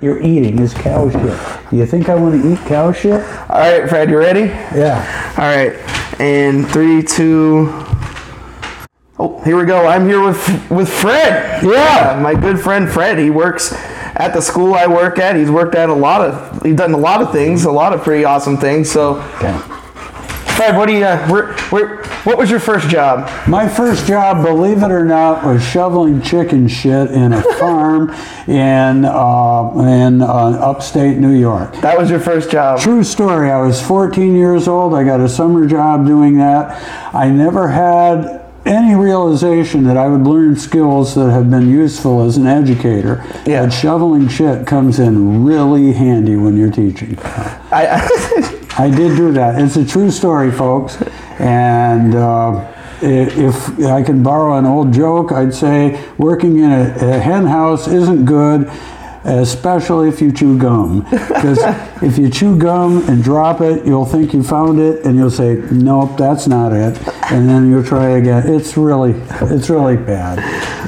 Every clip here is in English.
you're eating is cow shit. Do you think I want to eat cow shit? All right, Fred, you ready? Yeah. All right, and three, two. Oh, here we go. I'm here with with Fred. Yeah. Uh, my good friend Fred. He works at the school I work at. He's worked at a lot of. He's done a lot of things, a lot of pretty awesome things. So, Okay. Fred, what do you? Uh, where, where, what was your first job? My first job, believe it or not, was shoveling chicken shit in a farm in uh, in uh, upstate New York. That was your first job. True story. I was 14 years old. I got a summer job doing that. I never had any realization that I would learn skills that have been useful as an educator. Yeah. But shoveling shit comes in really handy when you're teaching. I, I did do that. It's a true story, folks. And uh, i- if I can borrow an old joke, I'd say working in a, a hen house isn't good, especially if you chew gum. Because if you chew gum and drop it, you'll think you found it, and you'll say, "Nope, that's not it," and then you'll try again. It's really, it's really bad.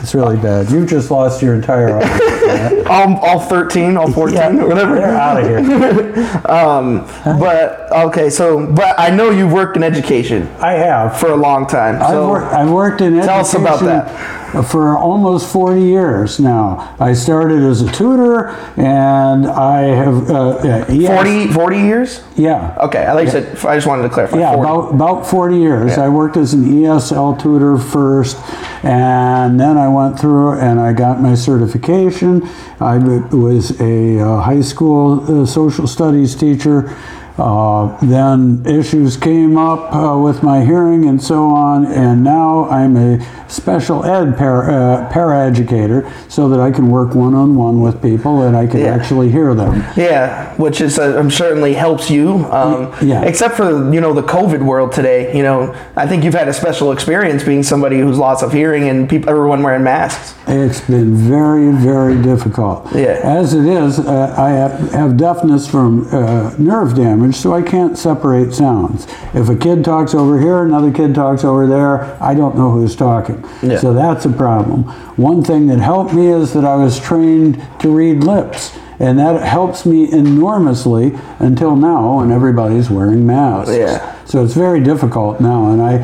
It's really bad. You've just lost your entire audience. All, all 13, all 14, or whatever. They're out of here. Um, but okay, so but I know you've worked in education I have. for a long time. I've, So wor- I've worked in Education. tell us about education for almost 40 years now. I started as a tutor, and I have uh, uh, yes, 40, 40 years? Yeah, Okay, I like you said. I just wanted to clarify. yeah, 40. about about 40 years. Yeah. I worked as an ESL tutor first, and then I went through and I got my certification. I was a uh, high school uh, social studies teacher. Uh, then issues came up uh, with my hearing and so on, and now I'm a special ed para, uh, paraeducator so that I can work one on one with people and I can Yeah. actually hear them. Yeah, which is uh, um, certainly helps you. Um, Yeah. Except for you know the COVID world today. You know, I think you've had a special experience being somebody who's lots of hearing and people, everyone wearing masks. It's been very, very difficult. Yeah. As it is, uh, I have, have deafness from uh, nerve damage, so I can't separate sounds. If a kid talks over here, another kid talks over there, I don't know who's talking. Yeah. So that's a problem. One thing that helped me is that I was trained to read lips. And that helps me enormously until now when everybody's wearing masks. Yeah. So it's very difficult now, and I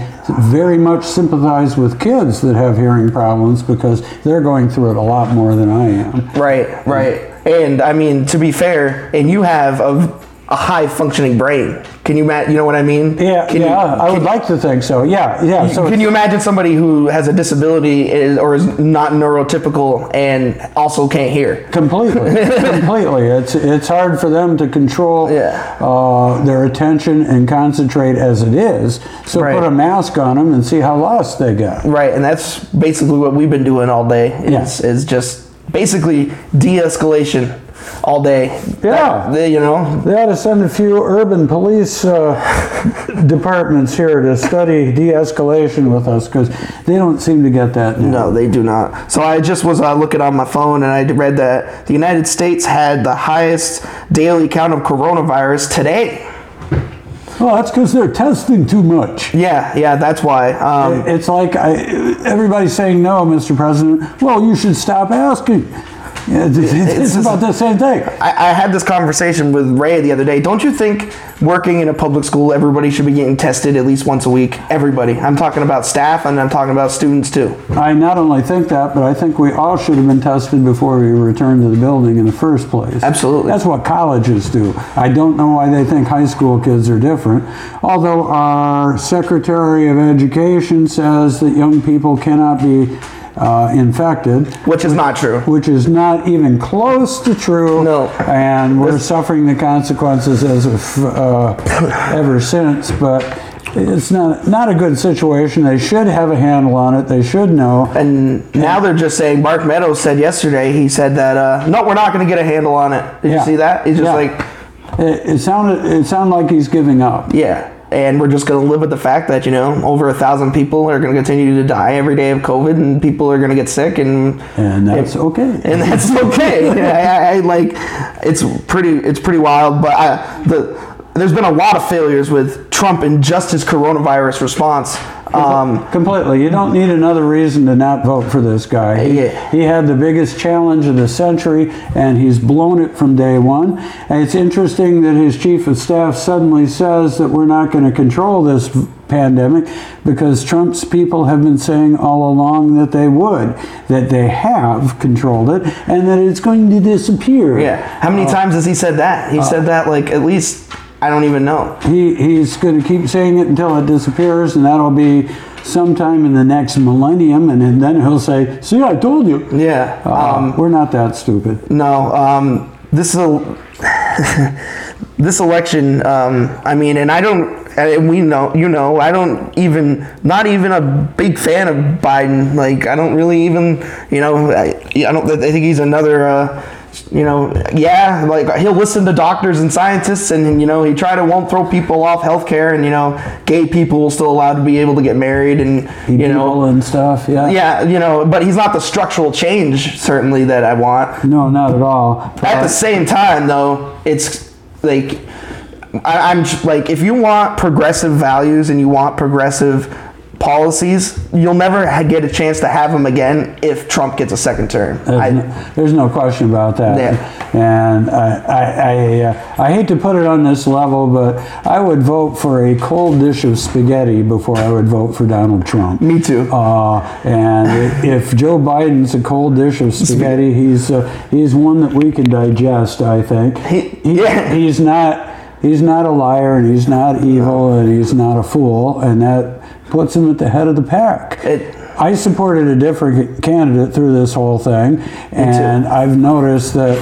very much sympathize with kids that have hearing problems because they're going through it a lot more than I am. Right, right. And I mean, to be fair, and you have a, a high functioning brain. Can you ma- You know what I mean? Yeah, Can you- yeah, I would like to think so. Yeah, yeah. So can you imagine somebody who has a disability is, or is not neurotypical and also can't hear? completely, completely. It's it's hard for them to control Yeah. uh, their attention and concentrate as it is. So Right. put a mask on them and see how lost they get. Right, and that's basically what we've been doing all day. Is, is just basically de-escalation all day. Yeah. That- you know. They ought to send a few urban police uh, departments here to study de-escalation with us because they don't seem to get that now. No, they do not. So I just was uh, looking on my phone and I read that the United States had the highest daily count of coronavirus today. Well, that's because they're testing too much. Yeah, yeah, that's why. Um, It's like I, everybody's saying no, Mr. President. Well, you should stop asking. Yeah, It's, it's just- about the same thing. I, I had this conversation with Ray the other day. Don't you think working in a public school, everybody should be getting tested at least once a week? Everybody. I'm talking about staff and I'm talking about students too. I not only think that, but I think we all should have been tested before we returned to the building in the first place. Absolutely. That's what colleges do. I don't know why they think high school kids are different. Although our Secretary of Education says that young people cannot be uh, infected, Which is not true. which is not even close to true. No. And we're suffering the consequences as of uh, ever since, but it's not not a good situation. They should have a handle on it. They should know. And now they're just saying, Mark Meadows said yesterday, he said that, uh, no, we're not going to get a handle on it. Did Yeah. you see that? He's just Yeah. like, It, it sounded it sounded like he's giving up. yeah. And we're just going to live with the fact that, you know, over a thousand people are going to continue to die every day of COVID and people are going to get sick and And that's okay. and that's okay. I, I, I like it's pretty it's pretty wild. But I, the there's been a lot of failures with Trump and just his coronavirus response. Um, Completely. You don't need another reason to not vote for this guy. He, Yeah. he had the biggest challenge of the century, and he's blown it from day one. And it's interesting that his chief of staff suddenly says that we're not going to control this pandemic because Trump's people have been saying all along that they would, that they have controlled it, and that it's going to disappear. yeah. How many times has he said that? He said that like at least I don't even know. He, he's going to keep saying it until it disappears, and that'll be sometime in the next millennium, and then he'll say, "See, I told you." Yeah. Um, we're not that stupid. No, um, this is a, this election. Um, I mean, and I don't. And we know, you know, I don't even, not even a big fan of Biden. Like, I don't really even, you know, I, I don't. I think he's another. Uh, you know, yeah, like he'll listen to doctors and scientists, and you know, he try to won't throw people off healthcare, and you know, gay people will still allowed to be able to get married, and you know, and stuff. Yeah. yeah, you know, but he's not the structural change certainly that I want. No, not at all. At the same time, though, it's like I, I'm like if you want progressive values and you want progressive policies, you'll never get a chance to have them again if Trump gets a second term. There's, I, no, there's no question about that. Yeah. And I, I, I, uh, I hate to put it on this level, but I would vote for a cold dish of spaghetti before I would vote for Donald Trump. me too. Uh, and if Joe Biden's a cold dish of spaghetti, he's uh, he's one that we can digest. I think. He- yeah. He's not he's not a liar, and he's not evil, and he's not a fool, and that puts him at the head of the pack. It- I supported a different candidate through this whole thing, and I've noticed that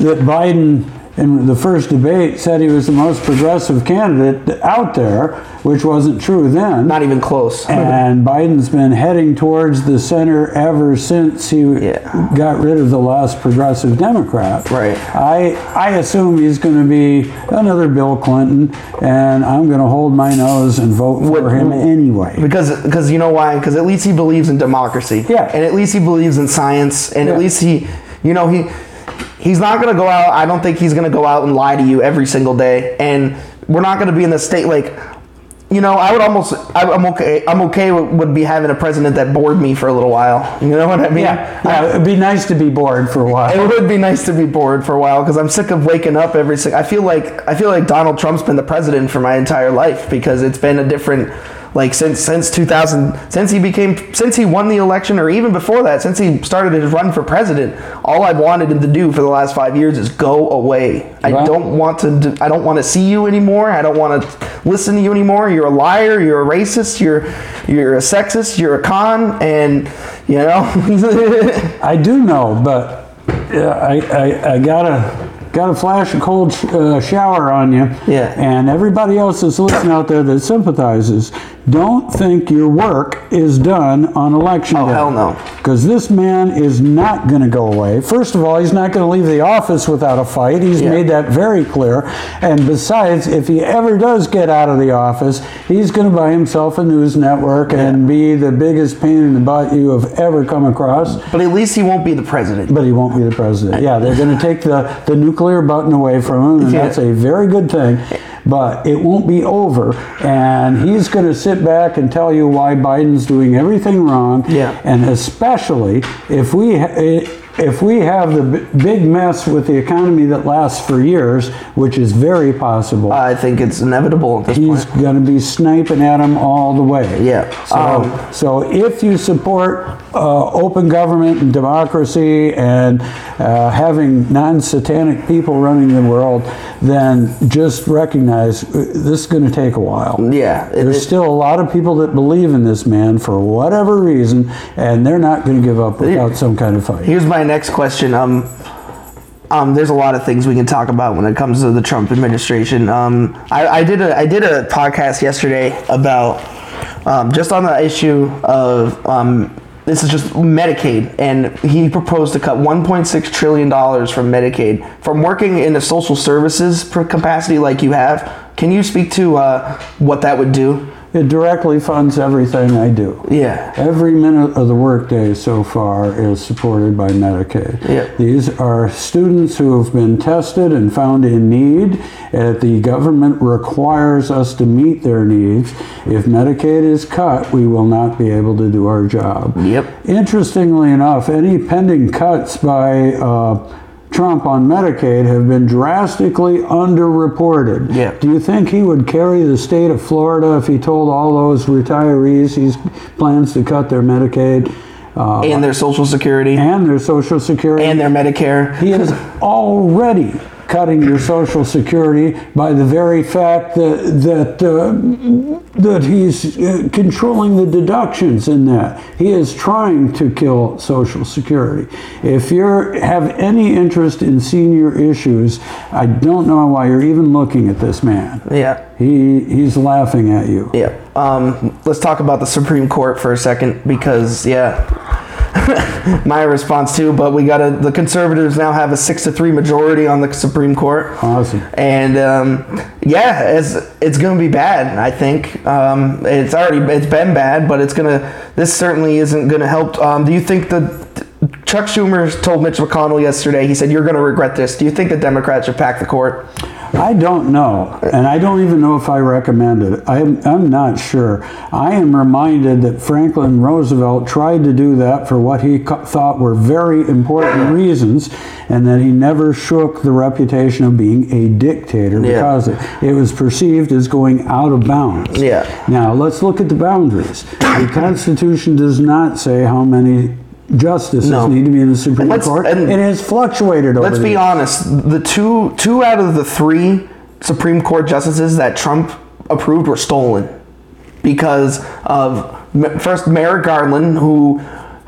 that Biden in the first debate said he was the most progressive candidate out there, which wasn't true then. Not even close. And Biden's been heading towards the center ever since he Yeah. got rid of the last progressive Democrat. Right. I I assume he's going to be another Bill Clinton, and I'm going to hold my nose and vote for What- him anyway. Because, because you know why? Because at least he believes in democracy. Yeah. And at least he believes in science. And at least he, you know, he, he's not going to go out. I don't think he's going to go out and lie to you every single day. And we're not going to be in the state like, you know, I would almost, I, I'm okay. I'm okay with, would be having a president that bored me for a little while. You know what I mean? Yeah, yeah, it'd be nice to be bored for a while. It would be nice to be bored for a while because I'm sick of waking up every. I feel like I feel like Donald Trump's been the president for my entire life because it's been a different, like since since 2000, since he became, since he won the election, or even before that, since he started his run for president. All I've wanted him to do for the last five years is go away. I don't want to. I don't want to see you anymore. I don't want to listen to you anymore. You're a liar. You're a racist. You're you're a sexist. You're a con, and you know. I do know, but yeah, I, I, I gotta gotta flash of cold sh- uh, shower on you. Yeah. And everybody else that's listening out there that sympathizes, don't think your work is done on election Oh, day. hell no. Because this man is not going to go away. First of all, he's not going to leave the office without a fight. He's Yeah. made that very clear. And besides, if he ever does get out of the office, he's going to buy himself a news network and be the biggest pain in the butt you have ever come across. But at least he won't be the president. But he won't be the president. Yeah, they're going to take the, the nuclear button away from him, and Yeah. that's a very good thing. But it won't be over, and he's going to sit back and tell you why Biden's doing everything wrong. Yeah. And especially if we if we have the big mess with the economy that lasts for years, which is very possible. I think it's inevitable He's going to be sniping at him all the way. Yeah. So, Um, so if you support uh, open government and democracy and uh, having non-satanic people running the world, then just recognize uh, this is going to take a while. Yeah. There's still a lot of people that believe in this man for whatever reason, and they're not going to give up without some kind of fight. here's my next question. Um, um, there's a lot of things we can talk about when it comes to the Trump administration. Um, I, I did a I did a podcast yesterday about um, just on the issue of um, this is just Medicaid, and he proposed to cut 1.6 trillion dollars from Medicaid from working in a social services capacity like you have. Can you speak to uh, what that would do? It directly funds everything I do. Yeah. Every minute of the workday so far is supported by Medicaid. Yeah. These are students who have been tested and found in need. The government requires us to meet their needs. If Medicaid is cut, we will not be able to do our job. Yep. Interestingly enough, any pending cuts by uh, Trump on Medicaid have been drastically underreported. Yeah. Do you think he would carry the state of Florida if he told all those retirees he plans to cut their Medicaid uh, And their Social Security and their Social Security? and their Medicare. he is already cutting your Social Security by the very fact that that uh, that he's uh, controlling the deductions in that. He is trying to kill Social Security. If you have any interest in senior issues, I don't know why you're even looking at this man. Yeah. He he's laughing at you. Yeah. Um, let's talk about the Supreme Court for a second because, yeah, my response too. But we got to, the conservatives now have a six to three majority on the Supreme Court. Awesome. And um, yeah, it's, it's going to be bad, I think. Um, it's already, it's been bad, but it's going to, this certainly isn't going to help. Um, do you think that Chuck Schumer told Mitch McConnell yesterday, he said, you're going to regret this. Do you think the Democrats should pack the court? I don't know, and I don't even know if I recommend it. I'm, I'm not sure. I am reminded that Franklin Roosevelt tried to do that for what he co- thought were very important reasons, and that he never shook the reputation of being a dictator Yeah. because it, it was perceived as going out of bounds. Yeah. Now, let's look at the boundaries. The Constitution does not say how many justices No. need to be in the Supreme let's- Court. and it has fluctuated over Let's the be years. honest. The two two out of the three Supreme Court justices that Trump approved were stolen because of m- first Merrick Garland, who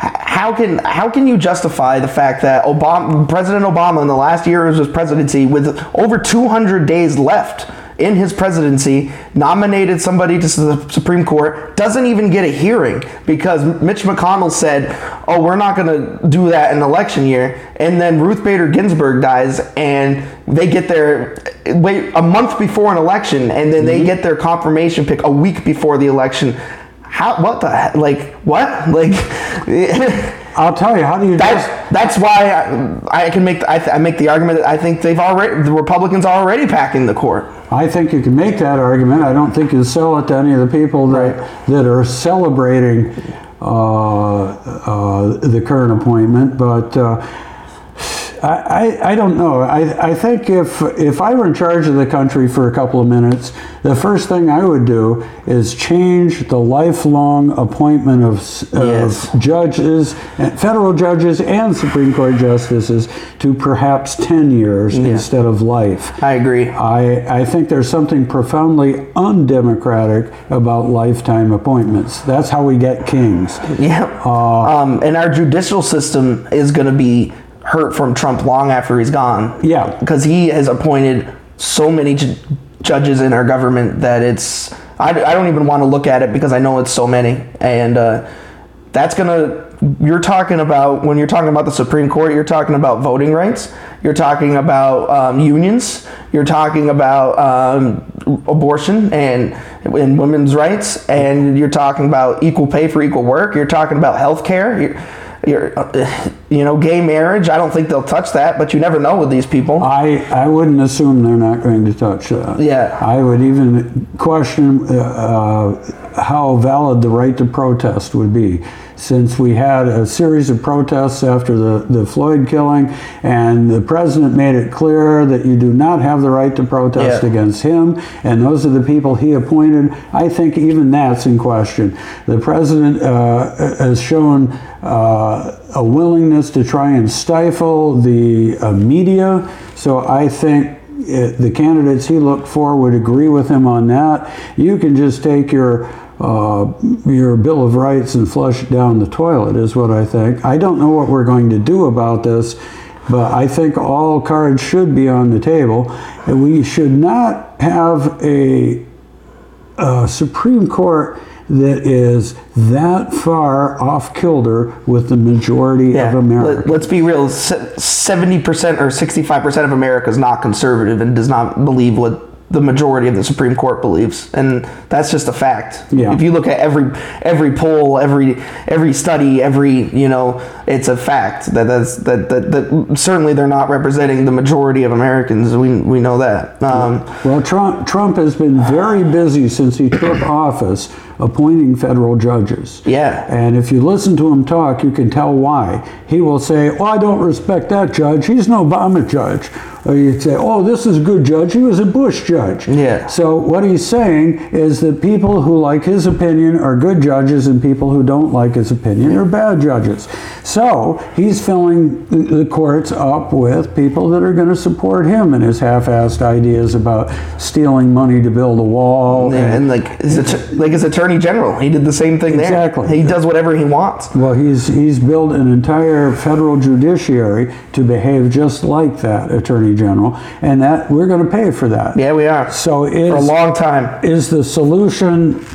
h- how can how can you justify the fact that Obama, President Obama, in the last year of his presidency, with over 200 days left in his presidency, nominated somebody to the Supreme Court, doesn't even get a hearing because Mitch McConnell said, "Oh, we're not going to do that in election year," and then Ruth Bader Ginsburg dies, and they get their wait a month before an election, and then they mm-hmm. get their confirmation pick a week before the election. How? What the? he- Like what? Like. I'll tell you, how do you just That's that's why I, I can make the, I, th- I make the argument that I think they've already the Republicans are already packing the court. I think you can make that argument. I don't think you sell it to any of the people that that are celebrating uh, uh, the current appointment. But uh, I, I, I don't know. I, I think if if I were in charge of the country for a couple of minutes, the first thing I would do is change the lifelong appointment of, Yes. of judges, federal judges, and Supreme Court justices to perhaps ten years instead of life. I agree. I, I think there's something profoundly undemocratic about lifetime appointments. That's how we get kings. Yeah. um, and our judicial system is going to be hurt from Trump long after he's gone. Yeah. Because he has appointed so many ju- judges in our government that it's. I, I don't even want to look at it because I know it's so many. And uh, that's going to. You're talking about, when you're talking about the Supreme Court, you're talking about voting rights. You're talking about um, unions. You're talking about um, abortion and, and women's rights. And you're talking about equal pay for equal work. You're talking about health care. You're, uh, you know, gay marriage. I don't think they'll touch that, but you never know with these people. I, I wouldn't assume they're not going to touch that. Yeah. I would even question uh, uh, how valid the right to protest would be. Since we had a series of protests after the, the Floyd killing, and the president made it clear that you do not have the right to protest Yeah. against him, and those are the people he appointed, I think even that's in question. The president uh, has shown uh, a willingness to try and stifle the uh, media, so I think uh, the candidates he looked for would agree with him on that. You can just take your uh, your Bill of Rights and flush it down the toilet, is what I think. I don't know what we're going to do about this, but I think all cards should be on the table. And we should not have a, a Supreme Court that is that far off kilter with the majority of America. Let, us be real. Seventy percent or sixty-five percent of America is not conservative and does not believe what the majority of the Supreme Court believes, and that's just a fact. Yeah. If you look at every every poll, every every study, every you know, it's a fact that that's that that, that certainly they're not representing the majority of Americans. We we know that. Um, Well, Trump, Trump has been very busy since he took office appointing federal judges. Yeah. And if you listen to him talk, you can tell why. He will say, Oh, I don't respect that judge. He's an Obama judge. Or you'd say, Oh, this is a good judge. He was a Bush judge. Yeah. So what he's saying is that people who like his opinion are good judges and people who don't like his opinion are bad judges. So he's filling the courts up with people that are going to support him and his half-assed ideas about stealing money to build a wall. and, and like his like his attorney general, he did the same thing there. Exactly. He does whatever he wants. Well, he's he's built an entire federal judiciary to behave just like that attorney general, and that we're going to pay for that. Yeah, we are. So For a long time. is the solution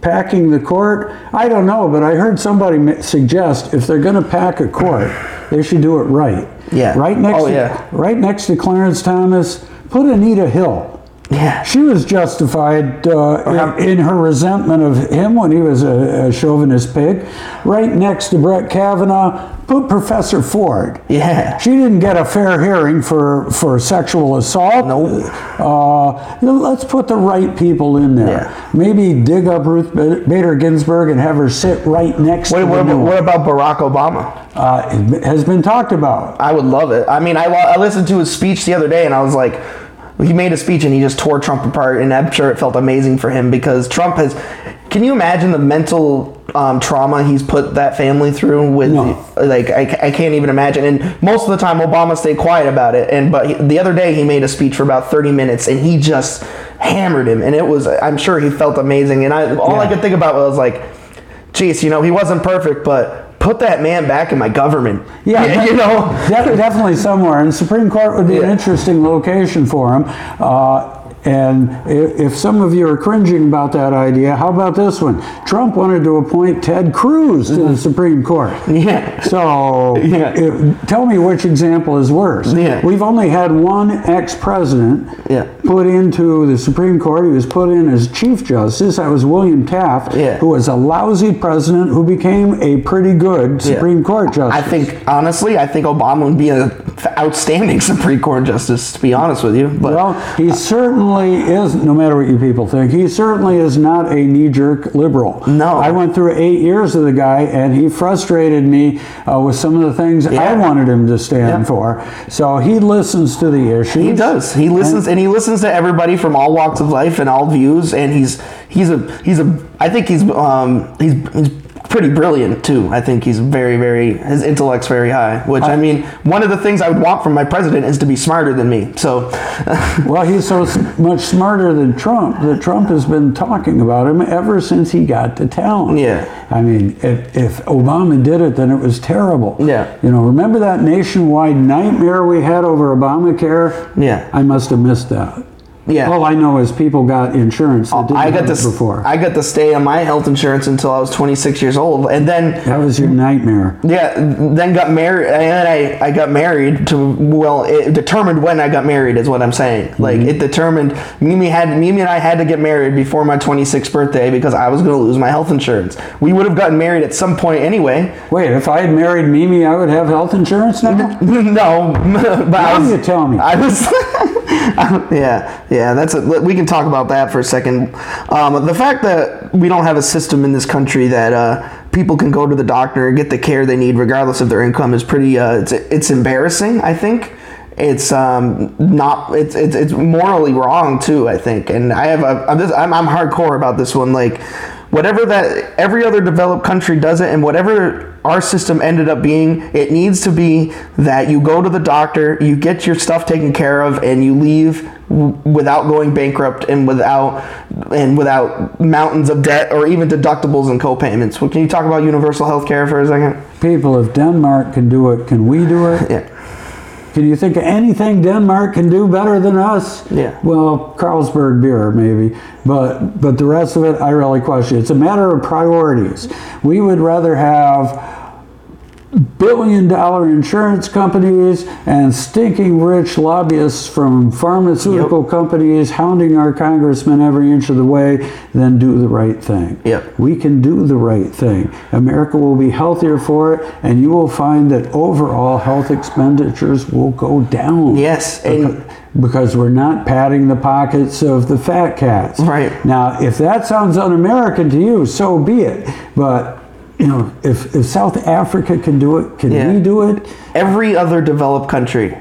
packing the court? I don't know, but I heard somebody suggest if they're going to pack a court, they should do it right. Yeah. Right next. Oh, to, yeah. Right next to Clarence Thomas, put Anita Hill. Yeah. She was justified uh, in, in her resentment of him when he was a, a chauvinist pig. Right next to Brett Kavanaugh, put Professor Ford. Yeah. She didn't get a fair hearing for, for sexual assault. Nope. Uh, let's put the right people in there. Yeah. Maybe dig up Ruth Bader Ginsburg and have her sit right next What, to what, about, what about Barack Obama? Uh, it has been talked about. I would love it. I mean, I, I listened to his speech the other day and I was like, he made a speech and he just tore Trump apart, and I'm sure it felt amazing for him because Trump has. Can you imagine the mental um, trauma he's put that family through? With No. like, I, I can't even imagine. And most of the time, Obama stayed quiet about it. And but he, the other day, he made a speech for about 30 minutes, and he just hammered him, and it was. I'm sure he felt amazing. And I all I could think about was like, geez, you know, he wasn't perfect, but put that man back in my government. Yeah, you know. Definitely somewhere. And Supreme Court would be an interesting location for him. Uh, and if, if some of you are cringing about that idea, how about this one? Trump wanted to appoint Ted Cruz to the mm-hmm. Supreme Court. Yeah. So, Yeah. if- tell me which example is worse. Yeah. We've only had one ex-president Yeah. put into the Supreme Court. He was put in as Chief Justice. That was William Taft, Yeah. who was a lousy president who became a pretty good Supreme Court justice. I think honestly, I think Obama would be an outstanding Supreme Court justice. To be honest with you, but Well, he certainly is, no matter what you people think, he certainly is not a knee jerk liberal. No. I went through eight years of the guy, and he frustrated me uh, with some of the things I wanted him to stand Yeah. for. So he listens to the issues. he does. He listens and he listens to everybody from all walks of life and all views. And he's he's a he's a I think he's um he's he's pretty brilliant too. I think he's very very his intellect's very high. Which I mean, one of the things I would want from my president is to be smarter than me. So Well, he's so much smarter than Trump that Trump has been talking about him ever since he got to town. Yeah. I mean, if, if Obama did it, then it was terrible. Yeah. You know, remember that nationwide nightmare we had over Obamacare? Yeah. I must have missed that. Yeah. All I know is people got insurance that didn't I got to it before. I got to stay on my health insurance until I was 26 years old, and then that was your nightmare. Yeah, then got married, and then I, I got married to well, it determined when I got married is what I'm saying. Like mm-hmm. it determined Mimi had Mimi and I had to get married before my 26th birthday because I was going to lose my health insurance. We would have gotten married at some point anyway. Wait, if I had married Mimi, I would have health insurance now? no, but I Now was, you tell me. I was, yeah, yeah. That's a, we can talk about that for a second. Um, the fact that we don't have a system in this country that uh, people can go to the doctor and get the care they need regardless of their income is pretty. Uh, it's it's embarrassing. I think it's um, not. It's, it's it's morally wrong too. I think, and I have a. I'm, just, I'm I'm hardcore about this one. Like whatever that every other developed country does it and whatever our system ended up being it needs to be that you go to the doctor you get your stuff taken care of and you leave w- without going bankrupt and without and without mountains of debt or even deductibles and co-payments. Well, can you talk about universal health care for a second? People, if Denmark can do it, can we do it? yeah Can you think of anything Denmark can do better than us? Yeah. Well, Carlsberg beer maybe, but but the rest of it, I really question. It's a matter of priorities. We would rather have billion dollar insurance companies and stinking rich lobbyists from pharmaceutical companies hounding our congressmen every inch of the way, then do the right thing. Yep. We can do the right thing. America will be healthier for it, and you will find that overall health expenditures will go down. Yes, and Because we're not padding the pockets of the fat cats. Right. Now, if that sounds un-American to you, so be it. But you know, if, if South Africa can do it, can Yeah. we do it? every other developed country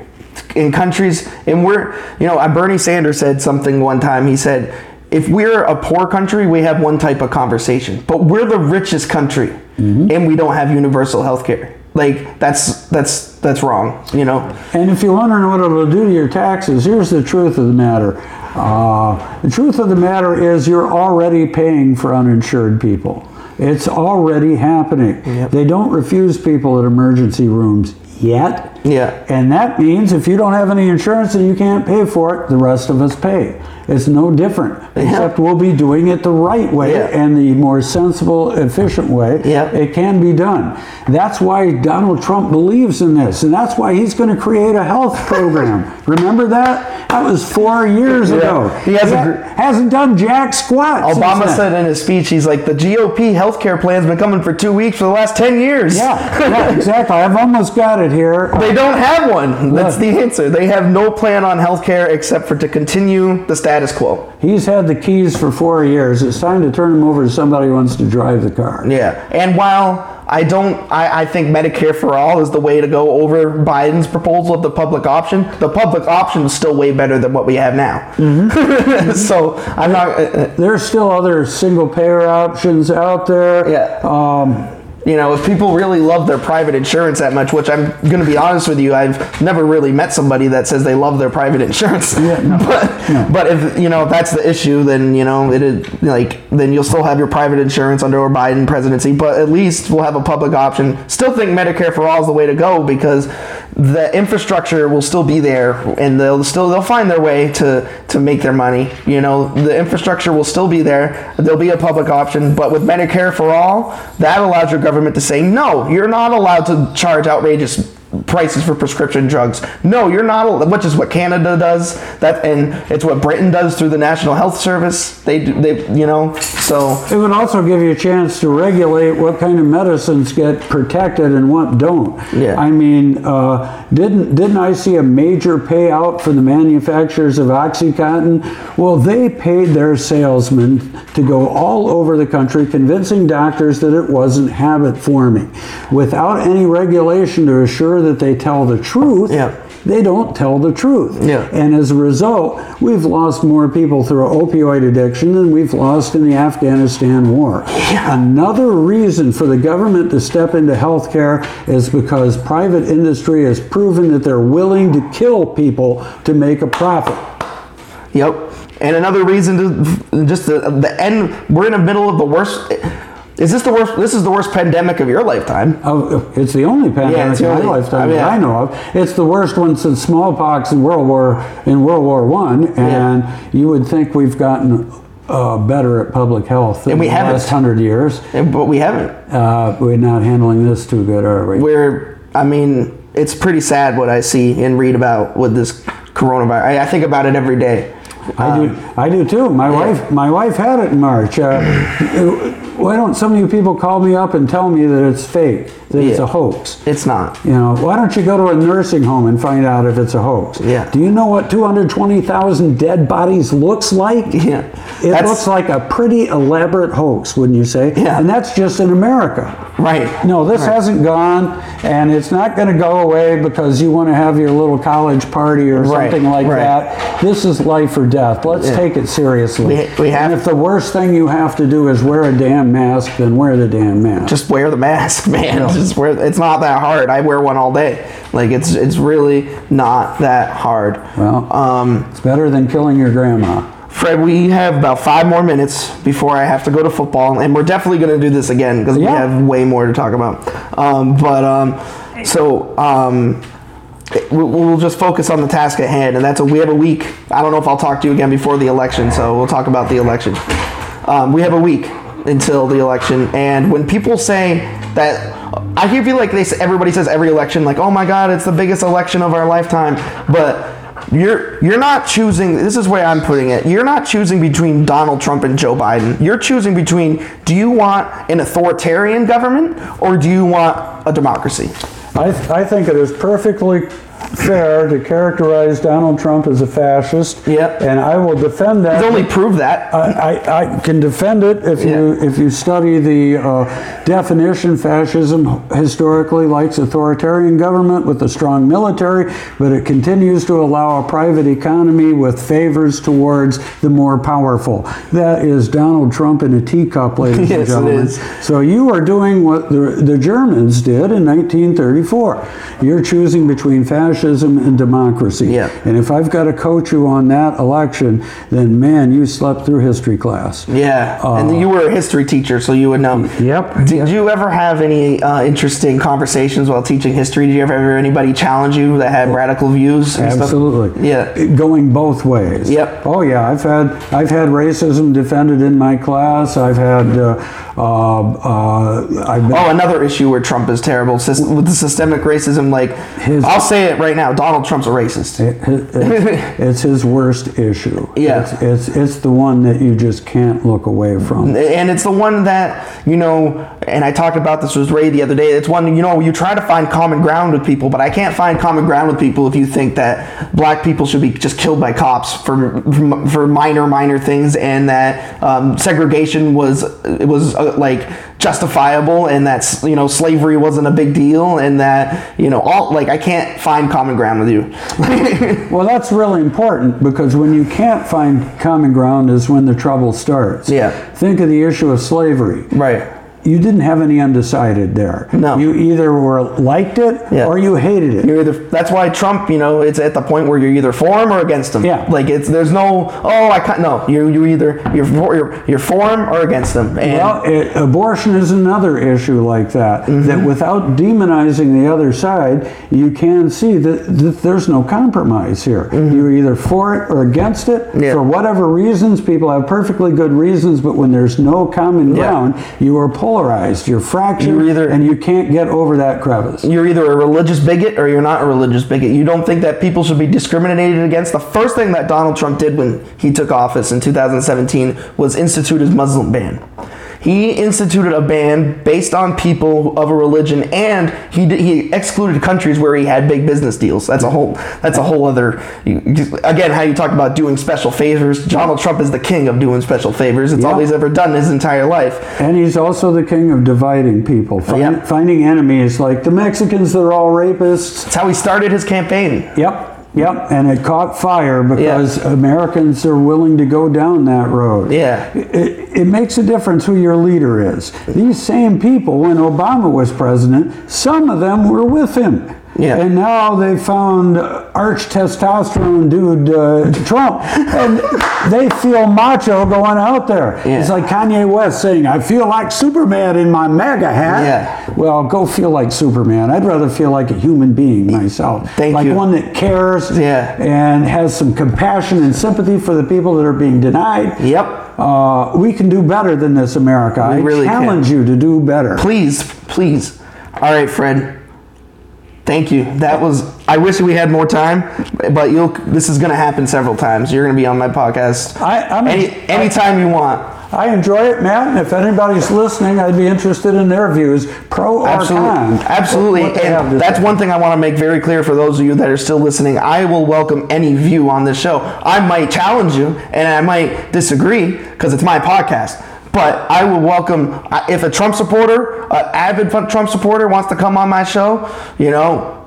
in countries and we're you know bernie sanders said something one time he said if we're a poor country we have one type of conversation but we're the richest country and we don't have universal health care like that's that's that's wrong you know And if you're wondering what it'll do to your taxes, here's the truth of the matter. Uh, the truth of the matter is you're already paying for uninsured people. It's already happening. They don't refuse people at emergency rooms yet. Yeah. And that means if you don't have any insurance and you can't pay for it, the rest of us pay. It's no different, except we'll be doing it the right way Yeah. and the more sensible, efficient way. Yeah. It can be done. That's why Donald Trump believes in this, and that's why he's going to create a health program. Remember that? That was four years ago. He hasn't hasn't done jack squat. obama said in his speech he's like the gop healthcare plan's been coming for two weeks for the last 10 years Yeah, yeah, exactly. I've almost got it here. They don't have one. That's Look. the answer. They have no plan on healthcare except for to continue the status quo. He's had the keys for four years. It's time to turn him over to somebody who wants to drive the car. Yeah. And while I don't, I, I think Medicare for all is the way to go over Biden's proposal of the public option. The public option is still way better than what we have now. so I'm not, uh, uh, There's still other single payer options out there. Yeah. Um, you know, if people really love their private insurance that much, which I'm going to be honest with you, I've never really met somebody that says they love their private insurance. Yeah, no, but, no. but if, you know, if that's the issue, then, you know, it is like, then you'll still have your private insurance under a Biden presidency, but at least we'll have a public option. Still think Medicare for all is the way to go because the infrastructure will still be there and they'll still, they'll find their way to, to make their money. You know, the infrastructure will still be there. There'll be a public option, but with Medicare for all, that allows your government to say, no, you're not allowed to charge outrageous prices for prescription drugs. No, you're not, which is what Canada does. That and it's what Britain does through the National Health Service. They do, they, you know, so It would also give you a chance to regulate what kind of medicines get protected and what don't. Yeah. I mean, uh, didn't didn't I see a major payout for the manufacturers of OxyContin? Well, they paid their salesmen to go all over the country convincing doctors that it wasn't habit forming, without any regulation to assure that they tell the truth. Yeah. They don't tell the truth. Yeah. And as a result, we've lost more people through opioid addiction than we've lost in the Afghanistan war. Another reason for the government to step into healthcare is because private industry has proven that they're willing to kill people to make a profit. Yep. And another reason to just the, the end, we're in the middle of the worst. Is this the worst? This is the worst pandemic of your lifetime. Oh, it's the only pandemic the in my lifetime I mean, that I know of. It's the worst one since smallpox in World War in World War One, and you would think we've gotten uh, better at public health in the haven't. last hundred years. And- But we haven't. Uh, we're not handling this too good, are we? We're, I mean, it's pretty sad what I see and read about with this coronavirus. I, I think about it every day. I do. I do too. My wife. My wife had it in March. Uh, why don't some of you people call me up and tell me that it's fake, that it's Yeah. a hoax? It's not. You know, why don't you go to a nursing home and find out if it's a hoax? Yeah. Do you know what 220,000 dead bodies looks like? Yeah. It That's- looks like a pretty elaborate hoax, wouldn't you say? Yeah. And that's just in America. Right. No, this Right. hasn't gone, and it's not going to go away because you want to have your little college party or Right, something like right. that. This is life or death. Let's Yeah. take it seriously. We- we have- and if the worst thing you have to do is wear a damn mask, then wear the damn mask. Just wear the mask, man. Just wear. It's not that hard. I wear one all day. Like it's it's really not that hard. well, Um, it's better than killing your grandma. Fred, we have about five more minutes before I have to go to football, and we're definitely going to do this again because we have way more to talk about. Um, but um, so um, we- we'll just focus on the task at hand, and that's a we have a week. I don't know if I'll talk to you again before the election, so we'll talk about the election. Um, we have a week until the election, and when people say that I feel like they everybody says every election like, oh my God, it's the biggest election of our lifetime, but. You're you're not choosing. This is where I'm putting it. You're not choosing between Donald Trump and Joe Biden. You're choosing between. Do you want an authoritarian government or do you want a democracy? I, th- I think it is perfectly fair to characterize Donald Trump as a fascist. Yep. And I will defend that. He's only proved that. I, I, I can defend it if you if you study the uh, definition. Fascism historically likes authoritarian government with a strong military, but it continues to allow a private economy with favors towards the more powerful. That is Donald Trump in a teacup, ladies and Yes, it gentlemen. is. So you are doing what the, the Germans did in 1934. You're choosing between fascism and democracy. Yeah. And if I've got to coach you on that election, then man, you slept through history class. Yeah, and you were a history teacher, so you would know. Uh, Yep. Did you ever have any uh, interesting conversations while teaching history? Did you ever have anybody challenge you that had radical views? and stuff? Absolutely. Yeah. Going both ways. Yep. Oh yeah, I've had I've had racism defended in my class. I've had uh, uh, uh, Oh, another issue where Trump is terrible with the systemic racism. Like, His- I'll say it right now: Donald Trump's a racist. It- it- it's his worst issue. Yeah. It's, it's it's the one that you just can't look away from. and it's the one that you know and i talked about this with ray the other day it's one you know you try to find common ground with people but i can't find common ground with people if you think that black people should be just killed by cops for for, for minor minor things and that um, segregation was it was uh, like justifiable and that you know slavery wasn't a big deal and that you know all like i can't find common ground with you Well, that's really important because when you can't find common ground is when the trouble starts. Yeah. Think of the issue of slavery. right You didn't have any undecided there. No. You either were liked it Yeah. or you hated it. You're either that's why Trump, you know, it's at the point where you're either for him or against him. Yeah. Like it's there's no oh I can't no you you either you're for, you're, you're for him or against him. And Well, it, abortion is another issue like that. Mm-hmm. That without demonizing the other side, you can see that, that there's no compromise here. You're either for it or against it Mm-hmm. Yeah. for whatever reasons. People have perfectly good reasons, but when there's no common Yeah. ground, you are polarized. You're fractured, You're either- and you can't get over that crevice. you're either a religious bigot or you're not a religious bigot. You don't think that people should be discriminated against. The first thing that Donald Trump did when he took office in 2017 was institute his Muslim ban. He instituted a ban based on people of a religion, and he did, he excluded countries where he had big business deals. That's a whole that's a whole other. Again, how you talk about doing special favors. Donald Trump is the king of doing special favors. It's all he's ever done his entire life. And he's also the king of dividing people, oh, find, Yep. finding enemies like the Mexicans. They're all rapists. That's how he started his campaign. Yep, yep, and it caught fire because Americans are willing to go down that road. Yeah. It, it makes a difference who your leader is. These same people, when Obama was president, some of them were with him. Yeah. And now they found arch testosterone dude uh, Trump, and they feel macho going out there. Yeah. It's like Kanye West saying, "I feel like Superman in my MAGA hat." Yeah. Well, go feel like Superman. I'd rather feel like a human being myself. Thank like you. one that cares Yeah. and has some compassion and sympathy for the people that are being denied. Yep. Uh, we can do better than this, America. I really can. challenge you to do better. Please, please. All right, Fred. Thank you. That was. I wish we had more time, but you'll. This is going to happen several times. You're going to be on my podcast I, I'm any anytime you want. I enjoy it, Matt. And if anybody's listening, I'd be interested in their views, pro or Absolutely, con. absolutely. what they have to And that's say. one thing I want to make very clear for those of you that are still listening. I will welcome any view on this show. I might challenge you, and I might disagree because it's my podcast. But I will welcome if a Trump supporter, an avid Trump supporter, wants to come on my show. You know,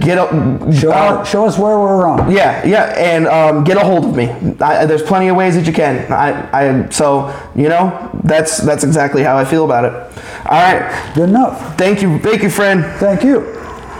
get up. Show, uh, show us where we're wrong. yeah, yeah, and um, get a hold of me. I, there's plenty of ways that you can. I, I, so you know, that's that's exactly how I feel about it. All right, Good enough. thank you, thank you, friend. Thank you.